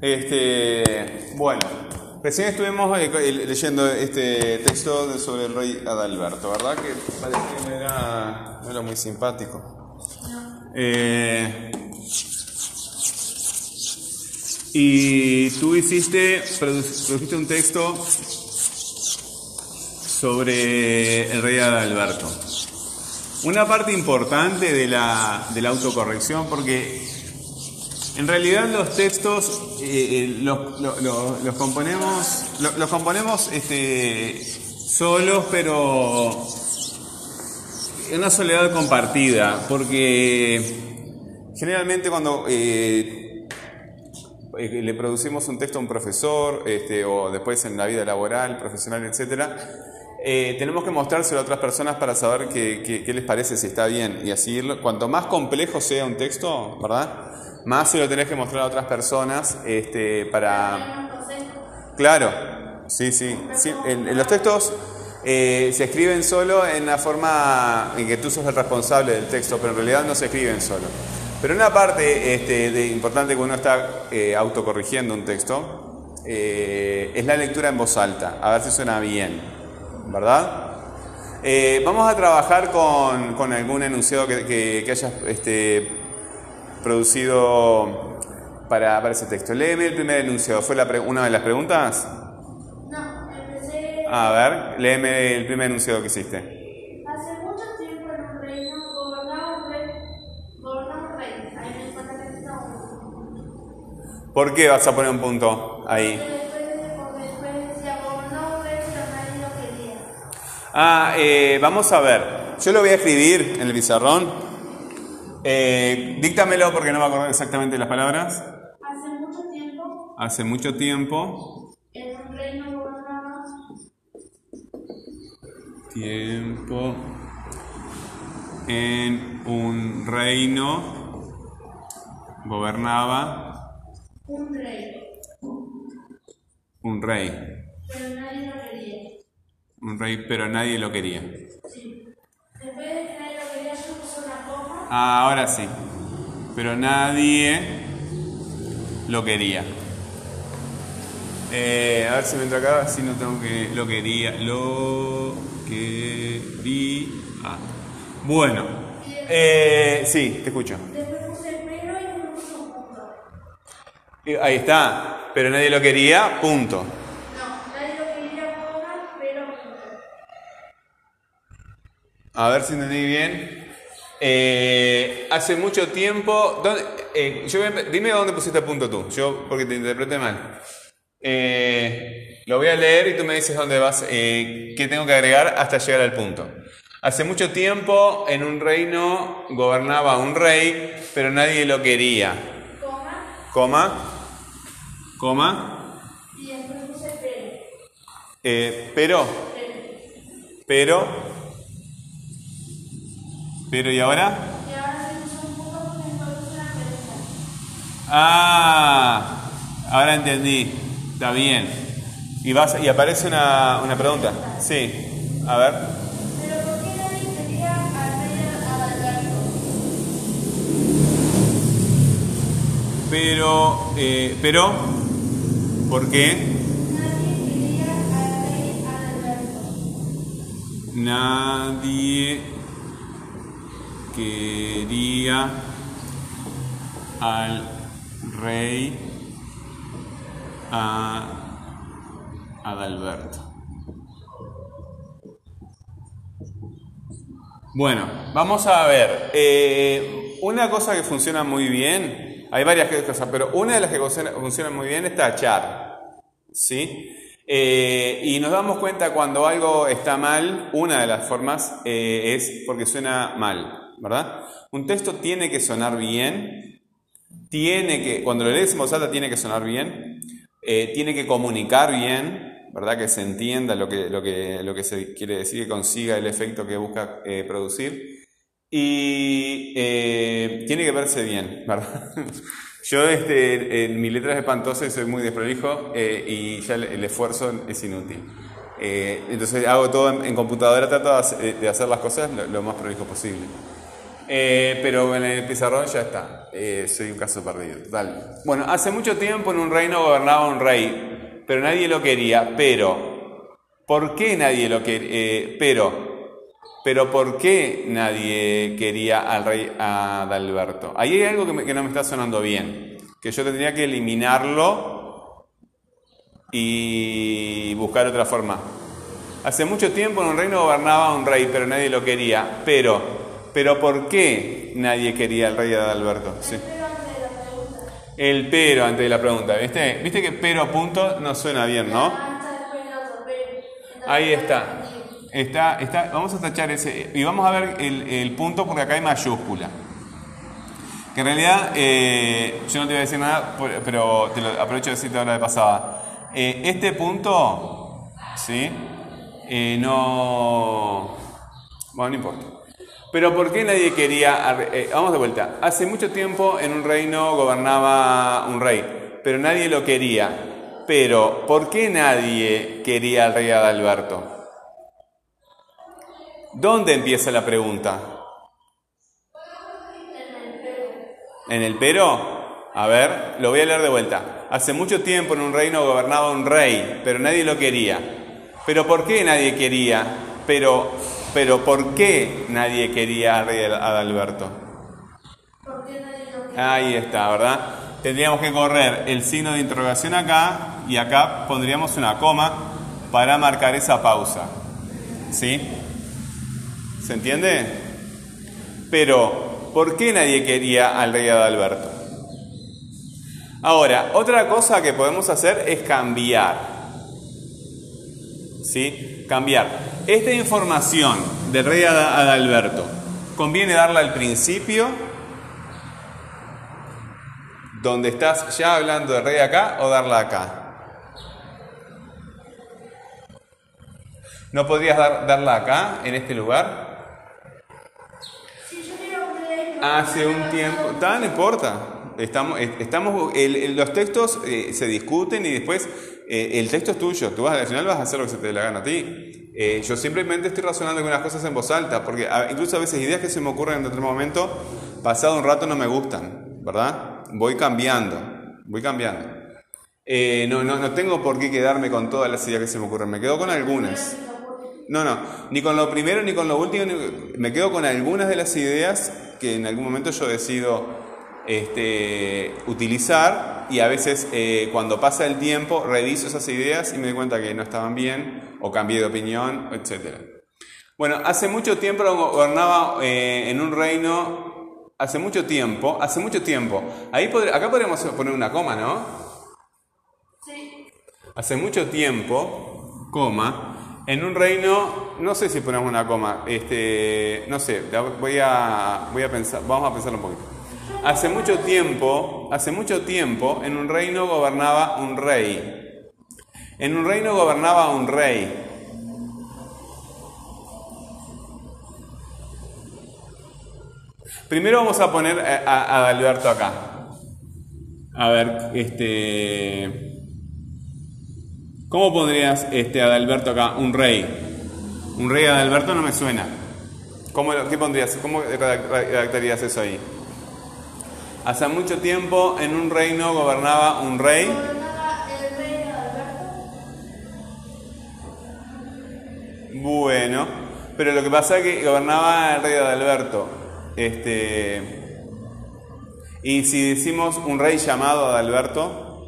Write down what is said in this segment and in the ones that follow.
Este, bueno, recién estuvimos eh, eh, leyendo este texto sobre el rey Adalberto, ¿verdad? Que parece que no era, no era muy simpático. Eh, y tú hiciste, produ- produjiste un texto sobre el rey Adalberto. Una parte importante de la, de la autocorrección, porque en realidad los textos eh, eh, los, lo- lo- los componemos, lo- los componemos este, solos, pero en una soledad compartida, porque generalmente cuando eh, eh, le producimos un texto a un profesor, este, o después en la vida laboral, profesional, etcétera, tenemos que mostrárselo a otras personas para saber qué- qué les parece, si está bien, y así irlo. Cuanto más complejo sea un texto, ¿verdad? Más se lo tenés que mostrar a otras personas este, para... Claro, sí, sí. sí. En, en los textos eh, se escriben solo en la forma en que tú sos el responsable del texto, pero en realidad no se escriben solo. Pero una parte este, de, importante cuando uno está eh, autocorrigiendo un texto eh, es la lectura en voz alta, a ver si suena bien, ¿verdad? Vamos a trabajar con, con algún enunciado que, que, que hayas este, producido para, para ese texto. Léeme el primer enunciado. ¿Fue la pre- una de las preguntas? No, empecé A ver, léeme el primer enunciado que hiciste. ¿Por qué vas a poner un punto ahí? Ah, eh, vamos a ver. Yo lo voy a escribir en el pizarrón. Eh, díctamelo porque no me acuerdo exactamente las palabras. Hace mucho tiempo Hace mucho tiempo. en un reino gobernaba Tiempo. En un reino. Gobernaba un rey, un rey. pero nadie lo quería. Un rey, pero nadie lo quería. Sí. Ahora sí. Pero nadie lo quería. Eh, a ver si me entra acá, si no tengo que. Lo quería. Lo quería. Bueno. Eh, sí, te escucho. Ahí está. Pero nadie lo quería, punto. No, nadie lo quería coma, pero punto. A ver si entendí bien. Eh, hace mucho tiempo. ¿dónde- eh, yo dime dónde pusiste punto tú, yo porque te interpreté mal. Eh, lo voy a leer y tú me dices dónde vas, qué tengo que agregar hasta llegar al punto. Hace mucho tiempo en un reino gobernaba un rey, pero nadie lo quería. Coma Coma, coma, y después puse pero. pero, pero, pero ¿y ahora? Y ahora sí puse un punto porque puse una pregunta. Ah, ahora entendí. Está bien. Y, vas, y aparece una, una pregunta. Sí. A ver. Pero ¿por qué nadie quería al rey Adalberto? Pero, eh, pero, ¿por qué? Nadie quería al rey Adalberto. Nadie quería al rey a Adalberto. Bueno, vamos a ver. Eh, una cosa que funciona muy bien, hay varias cosas, pero una de las que funciona, funciona muy bien es tachar. ¿Sí? Eh, y nos damos cuenta cuando algo está mal, una de las formas eh, es porque suena mal, ¿verdad? Un texto tiene que sonar bien, tiene que, cuando lo lees en voz alta tiene que sonar bien, eh, tiene que comunicar bien, ¿verdad? Que se entienda lo que, lo que, lo que se quiere decir, que consiga el efecto que busca eh, producir. Y eh, tiene que verse bien, ¿verdad? Yo este, en mi letra es soy muy desprolijo y ya el, esfuerzo es inútil. Entonces hago todo en, computadora, trato de hacer, las cosas lo más prolijo posible. Eh, pero en el pizarrón ya está. Eh, soy un caso perdido. Dale. Bueno, hace mucho tiempo en un reino gobernaba un rey, pero nadie lo quería. Pero, ¿por qué nadie lo quería? Eh, pero, pero ¿por qué nadie quería al rey Adalberto? Ahí hay algo que, que no me está sonando bien, que yo tendría que eliminarlo y buscar otra forma. Hace mucho tiempo en un reino gobernaba un rey, pero nadie lo quería. Pero, pero ¿por qué nadie quería al rey Adalberto? Sí. El pero antes de la pregunta. ¿Viste? ¿Viste que pero punto no suena bien, no? Ahí está. Está, está. Vamos a tachar ese. Y vamos a ver el, punto porque acá hay mayúscula. Que en realidad, eh, yo no te voy a decir nada, pero te lo aprovecho de decirte ahora de pasada. Eh, este punto, ¿sí? Eh, no... Bueno, no importa. Pero ¿por qué nadie quería... Eh, vamos de vuelta. Hace mucho tiempo en un reino gobernaba un rey, pero nadie lo quería. Pero ¿por qué nadie quería al rey Adalberto? ¿Dónde empieza la pregunta? ¿En el pero? A ver, lo voy a leer de vuelta. Hace mucho tiempo en un reino gobernaba un rey, pero nadie lo quería. Pero ¿por qué nadie quería? Pero, pero ¿por qué nadie quería a rey Adalberto? Ahí está, ¿verdad? Tendríamos que correr el signo de interrogación acá y acá pondríamos una coma para marcar esa pausa. ¿Sí? ¿Se entiende? Pero, ¿por qué nadie quería al rey Adalberto? Ahora, otra cosa que podemos hacer es cambiar. ¿Sí? Cambiar. Esta información del rey Adalberto, ¿conviene darla al principio? Donde estás ya hablando del rey acá o darla acá? ¿No podrías darla acá, en este lugar? Hace un tiempo, no importa. Estamos, estamos, los textos eh, se discuten y después eh, el texto es tuyo, tú vas, al final vas a hacer lo que se te dé la gana a ti. Eh, yo simplemente estoy razonando las cosas en voz alta, porque incluso a veces ideas que se me ocurren en otro momento, pasado un rato no me gustan, ¿verdad? Voy cambiando, voy cambiando. Eh, no, no, no tengo por qué quedarme con todas las ideas que se me ocurren, me quedo con algunas. No, no, ni con lo primero ni con lo último, me quedo con algunas de las ideas que en algún momento yo decido este, utilizar y a veces eh, cuando pasa el tiempo reviso esas ideas y me doy cuenta que no estaban bien o cambié de opinión, etc. Bueno, hace mucho tiempo gobernaba eh, en un reino, hace mucho tiempo, hace mucho tiempo, ahí acá podríamos poner una coma, ¿no? Sí. Hace mucho tiempo, coma, en un reino, no sé si ponemos una coma, este, no sé, voy a, voy a pensar, vamos a pensarlo un poquito. Hace mucho tiempo, hace mucho tiempo, en un reino gobernaba un rey. En un reino gobernaba un rey. Primero vamos a poner a, Adalberto acá. A ver, este. ¿Cómo pondrías este Adalberto acá? Un rey. Un rey Adalberto no me suena. ¿Cómo, ¿Qué pondrías? ¿Cómo redactarías eso ahí? Hace mucho tiempo en un reino gobernaba un rey. Bueno, pero lo que pasa es que gobernaba el rey de Adalberto. Este, y si decimos un rey llamado Adalberto,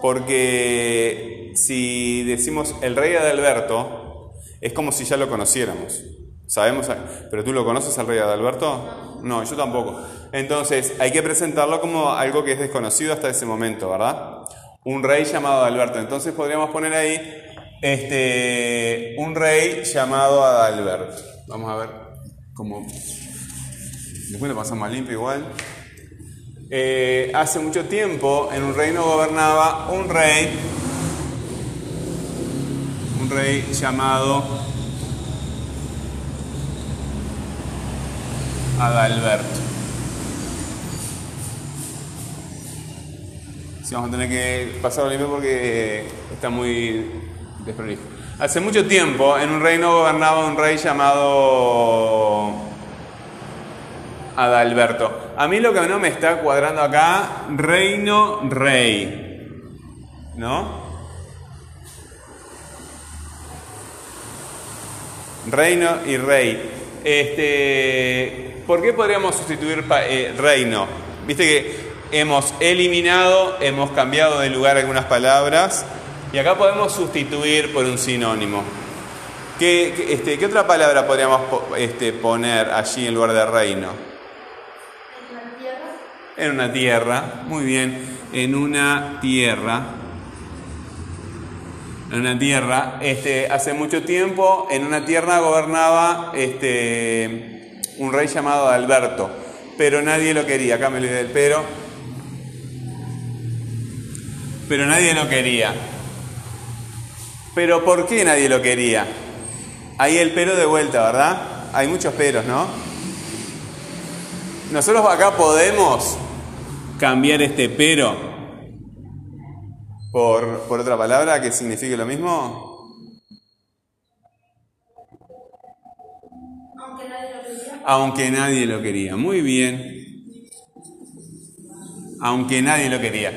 porque si decimos el rey Adalberto, es como si ya lo conociéramos. Sabemos, pero tú lo conoces al rey Adalberto? No, yo tampoco. Entonces, hay que presentarlo como algo que es desconocido hasta ese momento, ¿verdad? Un rey llamado Adalberto. Entonces podríamos poner ahí este, un rey llamado Adalberto. Vamos a ver cómo. Después lo pasamos a limpio igual. Eh, hace mucho tiempo en un reino gobernaba un rey, un rey llamado Adalberto. Sí, vamos a tener que pasarlo limpio porque está muy desprolijo. Hace mucho tiempo en un reino gobernaba un rey llamado Adalberto. A mí lo que no me está cuadrando acá, reino, rey. ¿No? Reino y rey. Este, ¿Por qué podríamos sustituir eh, reino? Viste que hemos eliminado, hemos cambiado de lugar algunas palabras y acá podemos sustituir por un sinónimo. ¿Qué, este, ¿qué otra palabra podríamos este, poner allí en lugar de reino? En la tierra. En una tierra, muy bien, en una tierra. En una tierra, este, hace mucho tiempo, en una tierra gobernaba un rey llamado Alberto, pero nadie lo quería. Acá me olvidé del pero. Pero nadie lo quería. Pero ¿por qué nadie lo quería? Ahí el pero de vuelta, ¿verdad? Hay muchos peros, ¿no? Nosotros acá podemos cambiar este pero por, por otra palabra que signifique lo mismo. Aunque nadie lo quería. Muy bien. Aunque nadie lo quería.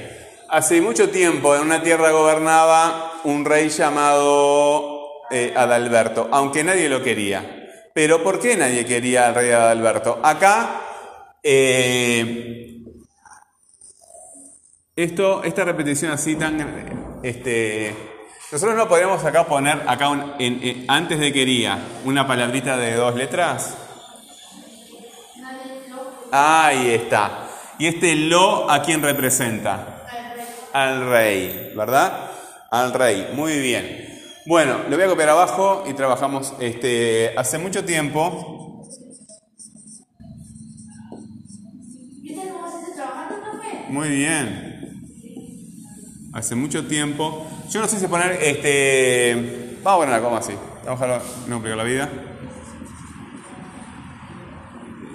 Hace mucho tiempo en una tierra gobernaba un rey llamado eh, Adalberto, aunque nadie lo quería. Pero ¿por qué nadie quería al rey Adalberto? Acá, eh, esto, esta repetición así tan... Este, nosotros no podríamos acá poner, acá antes de quería, una palabrita de dos letras. Ahí está. ¿Y este lo a quién representa? Al rey, ¿verdad? Al rey, muy bien. Bueno, lo voy a copiar abajo y trabajamos este, hace mucho tiempo. ¿Viste cómo se hace trabajando, profe? Muy bien. Hace mucho tiempo. Yo no sé si poner este. Vamos a poner una coma así. Vamos a dejarlo, no complicar la vida.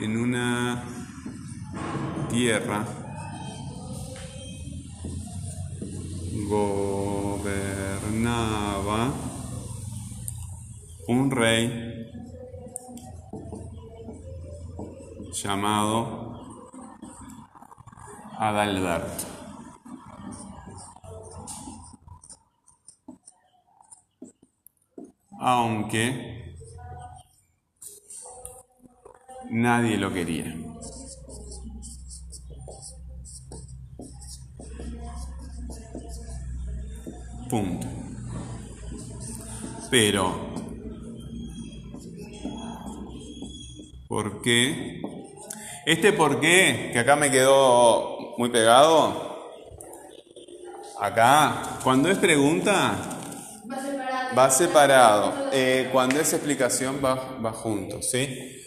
En una tierra. gobernaba un rey llamado Adalberto. Aunque nadie lo quería. Punto. Pero, ¿por qué? Este por qué, que acá me quedó muy pegado, acá, cuando es pregunta, Va separado. va separado. Eh, cuando es explicación, va, va junto, ¿sí?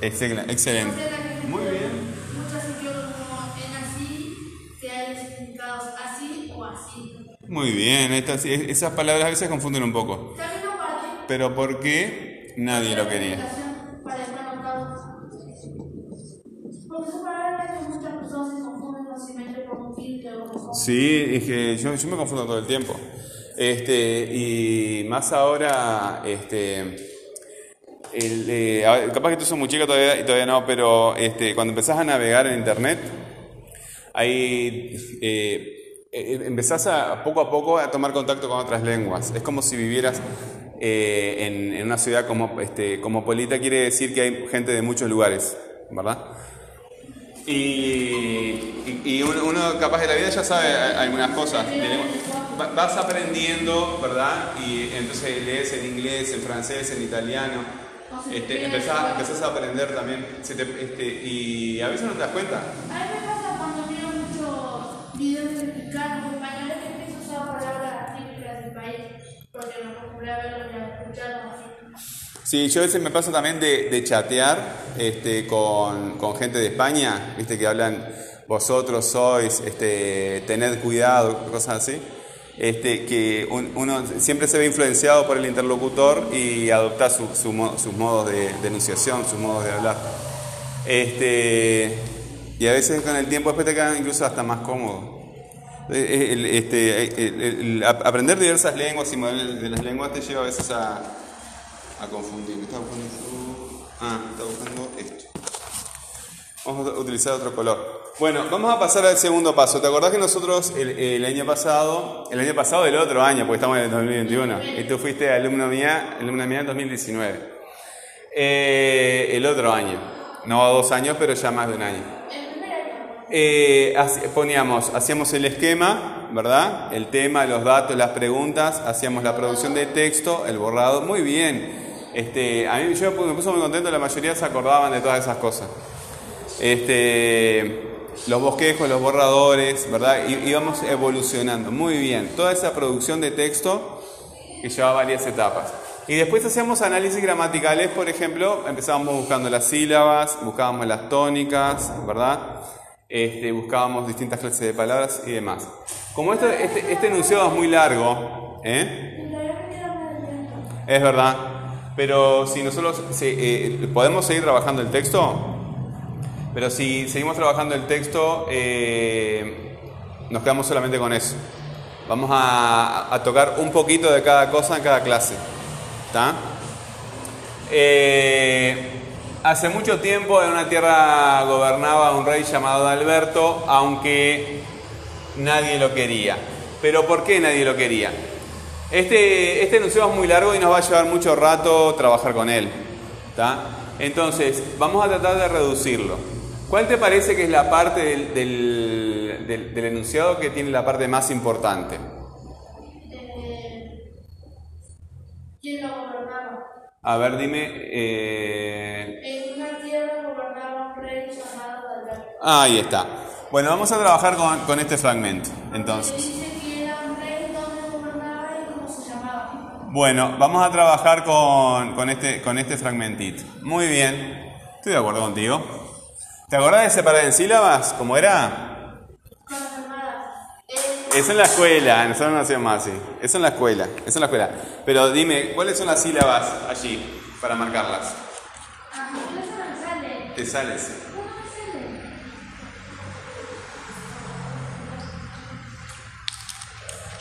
Esa Muy bien, estas- esas palabras a veces confunden un poco. Pero ¿por qué nadie lo quería? Sí, es que yo, yo me confundo todo el tiempo. Este, y más ahora, este, el, eh, capaz que tú sos muy chica todavía y todavía no, pero este, cuando empezás a navegar en internet, eh, eh, empezás a poco a poco a tomar contacto con otras lenguas. Es como si vivieras eh, en, en una ciudad como, este, cosmopolita, quiere decir que hay gente de muchos lugares, ¿verdad? Y, y- y uno, uno capaz de la vida ya sabe algunas cosas. Vas aprendiendo, ¿verdad? Y entonces lees en inglés, en francés, en italiano. Este, empezás, empezás a aprender también. Este, y a veces no te das cuenta. A mí me pasa cuando miro muchos videos mexicanos, españoles, que empiezo a usar palabras típicas del país, porque me acostumbré a verlos y a escucharlos así. Sí, yo a veces me pasa también de, de chatear este, con, con gente de España, viste que hablan vosotros sois, este, tened cuidado, cosas así. Este, que un- uno siempre se ve influenciado por el interlocutor y adopta su- su sus modos de, de enunciación, sus modos de hablar. Este, y a veces con el tiempo después te quedan incluso hasta más cómodo. Eh, el- este, ap- aprender diversas lenguas y modelos de las lenguas te lleva a veces a, a confundir. ¿Qué estaba buscando? Ah, estaba buscando esto. Vamos a utilizar otro color. Bueno, vamos a pasar al segundo paso. ¿Te acordás que nosotros el, el año pasado, el año pasado del otro año, porque estamos en el 2021, y tú fuiste alumno mía, alumna mía en 2019. Eh, el otro año, no dos años, pero ya más de un año. Eh, poníamos, hacíamos el esquema, ¿verdad? El tema, los datos, las preguntas, hacíamos la producción de texto, el borrado, muy bien. Este, a mí yo me puso muy contento, la mayoría se acordaban de todas esas cosas. Este, los bosquejos, los borradores, ¿verdad? Íbamos evolucionando, muy bien. Toda esa producción de texto que llevaba varias etapas. Y después hacíamos análisis gramaticales, por ejemplo, empezábamos buscando las sílabas, buscábamos las tónicas, ¿verdad? Este, buscábamos distintas clases de palabras y demás. Como esto, este, este enunciado es muy largo, ¿eh? Es verdad. Pero si nosotros si, eh, podemos seguir trabajando el texto, pero si seguimos trabajando el texto, eh, nos quedamos solamente con eso. Vamos a, a tocar un poquito de cada cosa en cada clase. ¿Está? Eh, hace mucho tiempo en una tierra gobernaba un rey llamado Alberto, aunque nadie lo quería. ¿Pero por qué nadie lo quería? Este, este enunciado es muy largo y nos va a llevar mucho rato trabajar con él. Entonces, vamos a tratar de reducirlo. ¿Cuál te parece que es la parte del, enunciado que tiene la parte más importante? Eh, ¿Quién lo? A ver, dime. eh, En una tierra gobernaba un rey llamado Alberto. Ahí está. Bueno, vamos a trabajar con, con este fragmento. Entonces, dice que era un rey donde gobernaba y cómo se llamaba. bueno, vamos a trabajar con, con este, con este fragmentito. Muy bien. Estoy de acuerdo contigo. ¿Te acordás de separar en sílabas? ¿Cómo era? Con las hermanas. Eh, Eso en la escuela, nosotros no hacíamos así. Eso en la escuela, eso en la escuela. Pero dime, ¿cuáles son las sílabas allí para marcarlas? Te sales.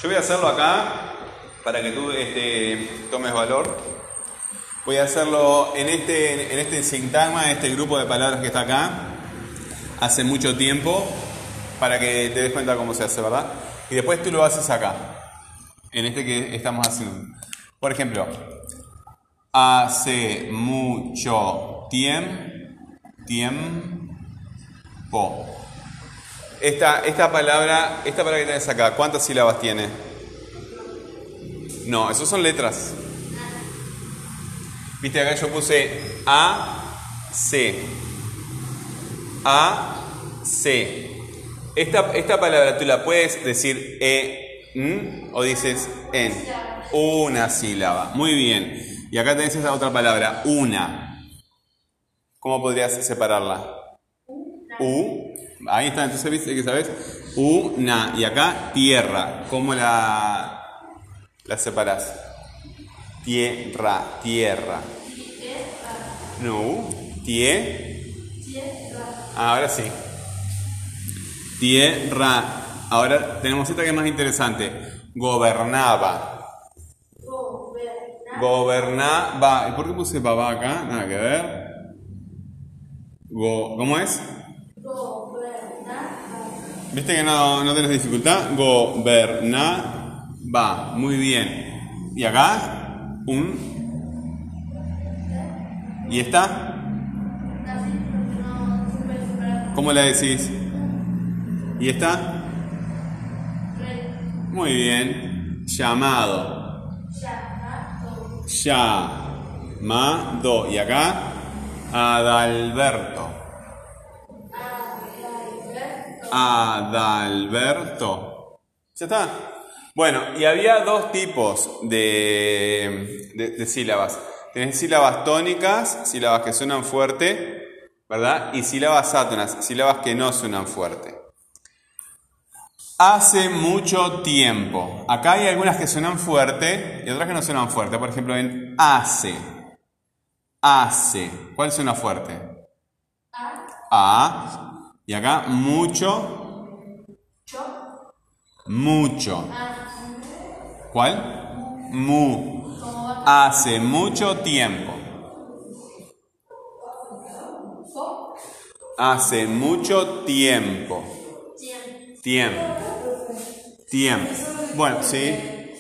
Yo voy a hacerlo acá para que tú este, tomes valor. Voy a hacerlo en este, en este sintagma, en este grupo de palabras que está acá, hace mucho tiempo, para que te des cuenta cómo se hace, ¿verdad? Y después tú lo haces acá, en este que estamos haciendo. Por ejemplo, hace mucho tiempo. Esta, esta palabra, esta palabra que tienes acá, ¿cuántas sílabas tiene? No, esos son letras. Viste, acá yo puse A, C. A, C. Esta, esta palabra tú la puedes decir E, N o dices en. Una sílaba. Muy bien. Y acá tenés esa otra palabra, una. ¿Cómo podrías separarla? U. Ahí está, entonces viste que sabes. Una. Y acá tierra. ¿Cómo la, la separás? Tierra, tierra. No. Tie. Ah, ahora sí. Tierra. Ahora tenemos esta que es más interesante. Gobernaba. Gobernaba. Gobernaba. ¿Y por qué puse papá acá? Nada que ver. Go- ¿Cómo es? Gobernaba. ¿Viste que no, no tenés dificultad? Gobernaba. Muy bien. ¿Y acá? Un. ¿Y esta? ¿Cómo la decís? ¿Y? Rey. Muy bien. Llamado. Llamado. ¿Y acá? Adalberto. Adalberto. Adalberto. ¿Ya está? Bueno, y había dos tipos de, de- de sílabas. Tenés sílabas tónicas, sílabas que suenan fuerte, ¿verdad? Y sílabas átonas, sílabas que no suenan fuerte. Hace mucho tiempo. Acá hay algunas que suenan fuerte y otras que no suenan fuerte. Por ejemplo, en hace. Hace. ¿Cuál suena fuerte? A. A. Y acá mucho. Cho. Mucho. ¿Cuál? Mu. Hace mucho tiempo. Hace mucho tiempo. Tiempo. Tiempo. Bueno, sí.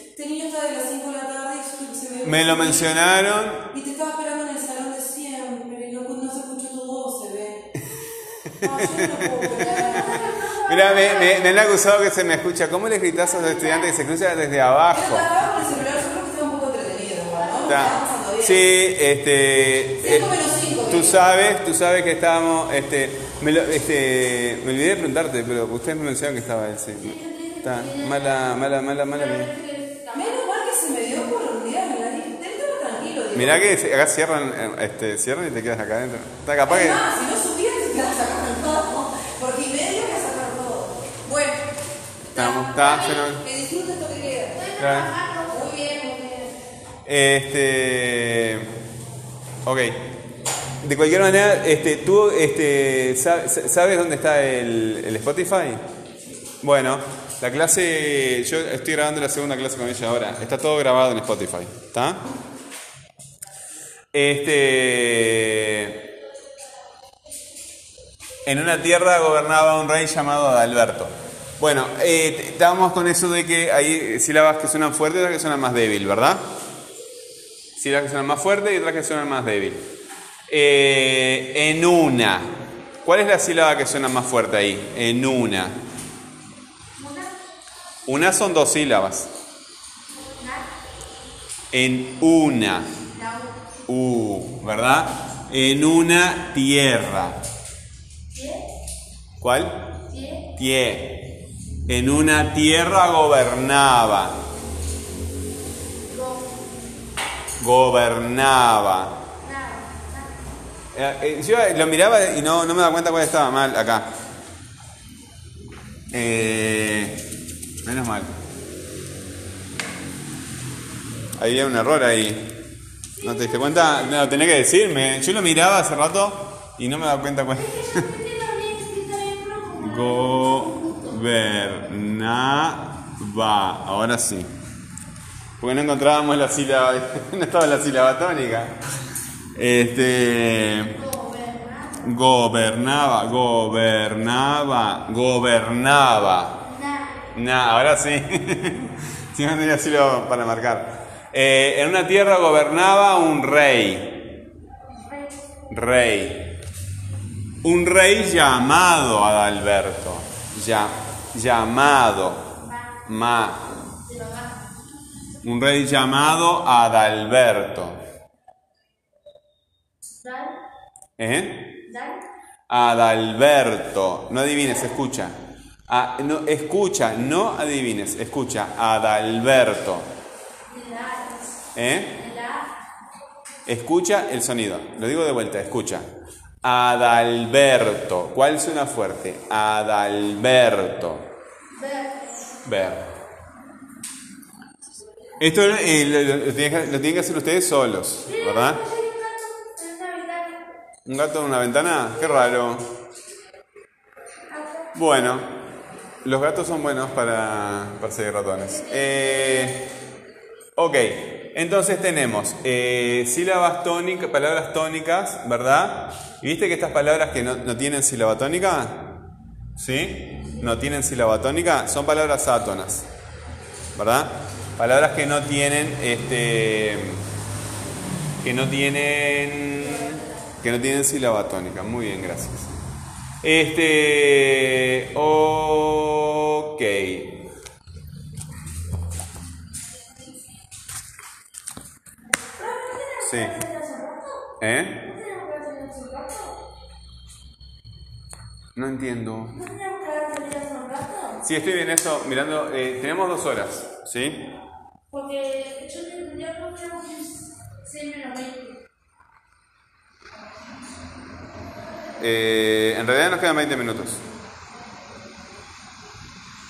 Este niño está de las 5 de la tarde y se me... Me lo mencionaron. Y te estaba esperando en el salón de siempre y no, no se escuchó tu voz, se ve. No, yo no puedo. Mira, me, me- me han acusado que se me escucha. ¿Cómo les gritas a los estudiantes que se escucha desde abajo? Sí, este. Eh, Tú sabes, tú sabes que estábamos, este, me, lo- este, me olvidé de preguntarte, pero ustedes me mencionaron que estaba él, sí. Está, mala, mala, mala, mala. mía. Menos mal que se me dio por un día, me la dije. Tranquilo, digo. Mirá que se- acá cierran, eh, este, cierran y te quedas acá adentro. Está capaz que. Si no subías te quedas sacando todo. Porque y medio que sacar todo. Bueno. Estamos, está, fenomenal. Que disfrutes esto que queda. Claro. Muy bien, muy bien. Este. Ok. De cualquier manera, este, ¿tú este, sa- sa- sabes dónde está el, Spotify? Bueno, la clase, yo estoy grabando la segunda clase con ella ahora. Está todo grabado en Spotify, ¿está? Este. En una tierra gobernaba un rey llamado Adalberto. Bueno, eh, estábamos con eso de que hay sílabas que suenan fuertes y otras que suenan más débil, ¿verdad? Sílabas que suenan más fuertes y otras que suenan más débil. Eh, en una. ¿Cuál es la sílaba que suena más fuerte ahí? En una. Una son dos sílabas. En una. U, ¿verdad? En una tierra. ¿Cuál? Pie. En una tierra gobernaba. Gobernaba. Eh, eh, yo lo miraba y no, no me daba cuenta cuál estaba mal acá. Eh, menos mal. Había un error ahí. ¿No te diste cuenta? No, tenés que decirme. Yo lo miraba hace rato y no me daba cuenta cuál. Gobernaba. Ahora sí. Porque no encontrábamos la sílaba. No estaba la sílaba tónica. Este. Gobernaba, gobernaba, gobernaba. Nah, ahora sí. Si no tenía sílaba para marcar. Eh, en una tierra gobernaba un rey. Rey. Un rey llamado Adalberto. Ya, llamado. Ma. Un rey llamado Adalberto. ¿Eh? Adalberto. No adivines, escucha. Ah, no, escucha, no adivines, escucha. Adalberto. ¿Eh? Escucha el sonido. Lo digo de vuelta, escucha. Adalberto. ¿Cuál suena fuerte? Adalberto. Ver. Esto eh, lo, lo- lo tienen que, lo tienen que hacer ustedes solos, ¿verdad? ¿Un gato en una ventana? Qué raro. Bueno, los gatos son buenos para perseguir ratones. Eh, ok, entonces tenemos eh, sílabas tónicas, palabras tónicas, ¿verdad? ¿Y viste que estas palabras que no, no tienen sílaba tónica? ¿Sí? No tienen sílaba tónica, son palabras átonas, ¿verdad? Palabras que no tienen, este, que no tienen, que no tienen sílaba tónica. Muy bien, gracias. Este, ok. Sí. ¿Eh? No entiendo. Sí, estoy en eso, mirando. eh, tenemos dos horas, ¿sí? Porque yo te entendía que tenemos 6 menos 20. Eh, en realidad nos quedan 20 minutos.